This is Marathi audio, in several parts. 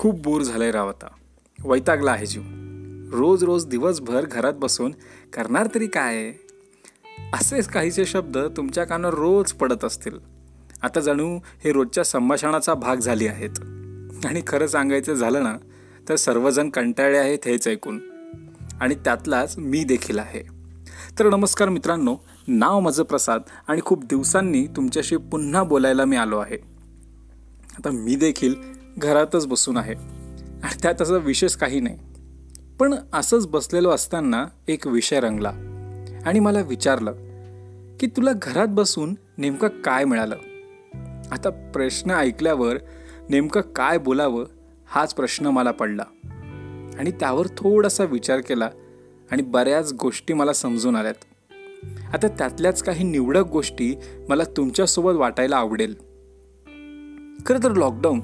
खूप बोर झालंय राव आता. वैतागला आहे जीव. रोज रोज दिवसभर घरात बसून करणार तरी काय? असेच काहीसे शब्द तुमच्या कानावर रोज पडत असतील. आता जणू हे रोजच्या संभाषणाचा भाग झाले आहेत. आणि खरं सांगायचं झालं ना तर सर्वजण कंटाळले आहेत हेच ऐकून. आणि त्यातलाच मी देखील आहे. तर नमस्कार मित्रांनो नाव माझं प्रसाद आणि खूप दिवसांनी तुमच्याशी पुन्हा बोलायला मी आलो आहे. आता मी देखील घरातच बसून आहे. आणि त्यात असं विशेष काही नाही. पण असंच बसलेलो असताना एक विषय रंगला. आणि मला विचारलं की तुला घरात बसून नेमकं काय मिळालं? आता प्रश्न ऐकल्यावर नेमकं काय बोलावं हाच प्रश्न मला पडला. आणि त्यावर थोडासा विचार केला आणि बऱ्याच गोष्टी मला समजून आल्यात. आता त्यातल्याच काही निवडक गोष्टी मला तुमच्यासोबत वाटायला आवडेल. खरं तर लॉकडाऊन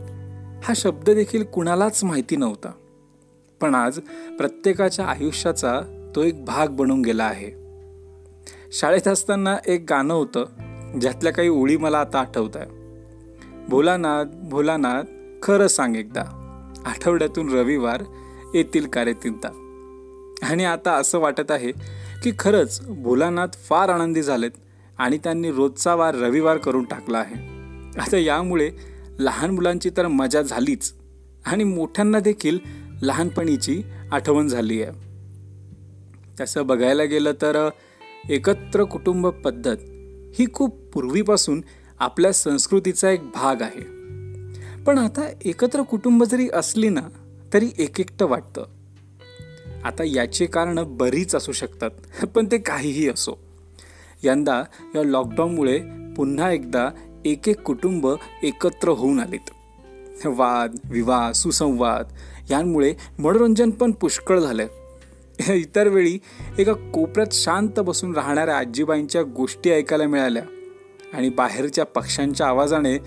हा शब्द देखील कुणालाच माहिती नव्हता. पण आज प्रत्येकाच्या आयुष्याचा तो एक भाग बनून गेला आहे. शाळेत असताना एक गाणं होतं ज्यातल्या काही ओळी मला आता आठवत आहे भोलानाथ भोलानाथ खरं सांग एकदा. आठवड्यातून रविवार येतील कार्य तीनता. आणि आता असं वाटत आहे की खरंच भोलानाथ फार आनंदी झालेत आणि त्यांनी रोजचा वार रविवार करून टाकला आहे. आता यामुळे लहान मुलांची तर मजा झालीच. आणि मोठ्यांना देखील लहानपणीची आठवण झाली आहे. तसं बघायला गेलं तर एकत्र कुटुंब पद्धत ही खूप पूर्वीपासून आपल्या संस्कृतीचा एक भाग आहे. पण आता एकत्र कुटुंब जरी असली ना तरी एक एकटं वाटतं. आता याची कारणं बरीच असू शकतात पण ते काहीही असो. यंदा या लॉकडाऊनमुळे पुन्हा एकदा एक एक कुटुंब एकत्र होऊन आलेत. वाद विवाद सुसंवाद यांमुळे मनोरंजन पण पुष्कळ झालं इतर वेळी एका कोपऱ्यात शांत बसून राहणाऱ्या आजीबाईंच्या गोष्टी ऐकायला मिळाल्या. आणि बाहेरच्या पक्ष्यांच्या आवाजाने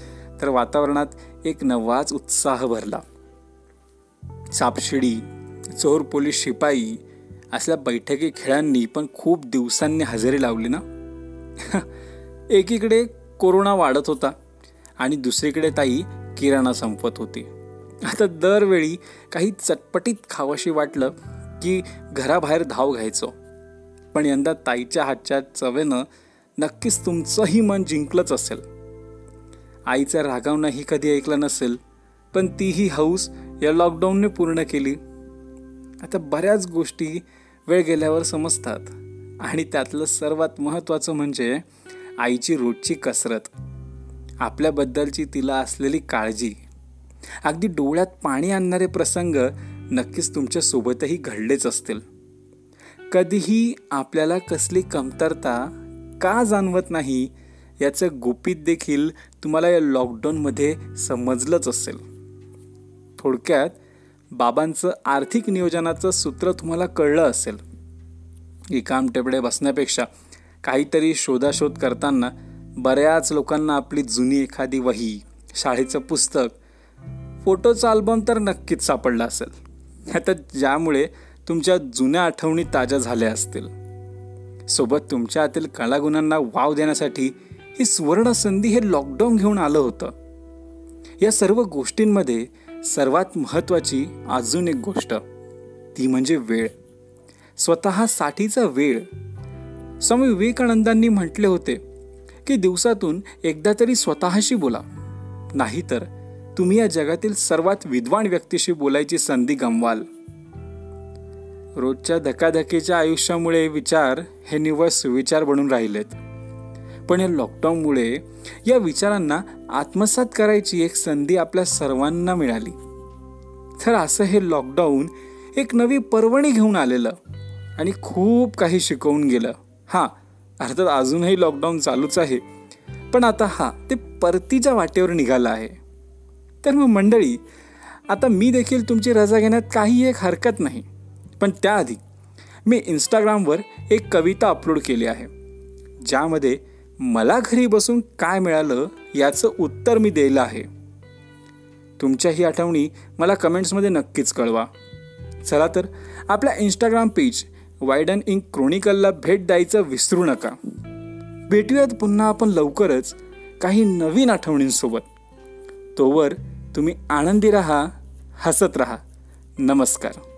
तर वातावरणात एक नवाच उत्साह भरला. सापशिडी चोर पोलीस शिपाई असल्या बैठकी खेळांनी पण खूप दिवसांनी हजेरी लावली ना? एकीकडे कोरोना वाढत होता आणि दुसरीकडे ताई किराणा संपत होती. आता दरवेळी काही चटपटीत खावशी वाटलं की घराबाहेर धाव घ्यायचो. पण यंदा ताईच्या हातच्या चवेनं नक्कीच तुमचंही मन जिंकलंच असेल. आईचं रागावणंही कधी ऐकलं नसेल पण तीही हौस या लॉकडाऊनने पूर्ण केली. आता बऱ्याच गोष्टी वेळ गेल्यावर समजतात आणि त्यातलं सर्वात महत्त्वाचं म्हणजे आईची रोजची कसरत. आपल्याबद्दलची तिला असलेली काळजी. अगदी डोळ्यात पाणी आणणारे प्रसंग नक्कीच तुमच्यासोबतही घडलेच असतील. कधीही आपल्याला कसली कमतरता का जाणवत नाही याचं गुपित देखील तुम्हाला या लॉकडाऊनमध्ये समजलंच असेल. थोडक्यात बाबांचं आर्थिक नियोजनाचं सूत्र तुम्हाला कळलं असेल. एकाम टेपडे बसण्यापेक्षा काहीतरी शोधाशोध करताना बऱ्याच लोकांना आपली जुनी एखादी वही शाळेचं पुस्तक फोटोचा अल्बम तर नक्कीच सापडला असेल. आता ज्यामुळे तुमच्या जुन्या आठवणी ताज्या झाल्या असतील. सोबत तुमच्या आतील कलागुणांना वाव देण्यासाठी ही सुवर्ण संधी हे लॉकडाऊन घेऊन आलं होतं. या सर्व गोष्टींमध्ये सर्वात महत्त्वाची अजून एक गोष्ट ती म्हणजे वेळ. स्वतःसाठीचा वेळ स्वामी विवेकानंदांनी म्हटले होते की दिवसातून एकदा तरी स्वतःशी बोला. नाहीतर तुम्ही या जगातील सर्वात विद्वान व्यक्तीशी बोलायची संधी गमवाल. रोजच्या धकाधकीच्या आयुष्यामुळे विचार हे निव्वळ सुविचार बनून राहिलेत. पण या लॉकडाऊनमुळे या विचारांना आत्मसात करायची एक संधी आपल्या सर्वांना मिळाली. तर असं हे लॉकडाऊन एक नवी पर्वणी घेऊन आलेलं आणि खूप काही शिकवून गेलं. हां अर्थात अजूनही लॉकडाऊन चालूच आहे. पण आता हा ते परतीच्या वाटेवर निघाला आहे. तर मग मंडळी आता मी देखील तुमची रजा घेण्यात काही एक हरकत नाही. पण त्याआधी मी इंस्टाग्रामवर एक कविता अपलोड केली आहे. ज्यामध्ये मला घरी बसून काय मिळालं याचं उत्तर मी द्यायला आहे. तुमच्या ही आठवणी मला कमेंट्समध्ये नक्कीच कळवा. चला तर आपल्या इंस्टाग्राम पेज वायडन इंक क्रोनिकलला भेट द्यायचं विसरू नका. भेटूयात पुन्हा आपण लवकरच काही नवीन आठवणींसोबत. तोवर तुम्ही आनंदी रहा हसत रहा. नमस्कार.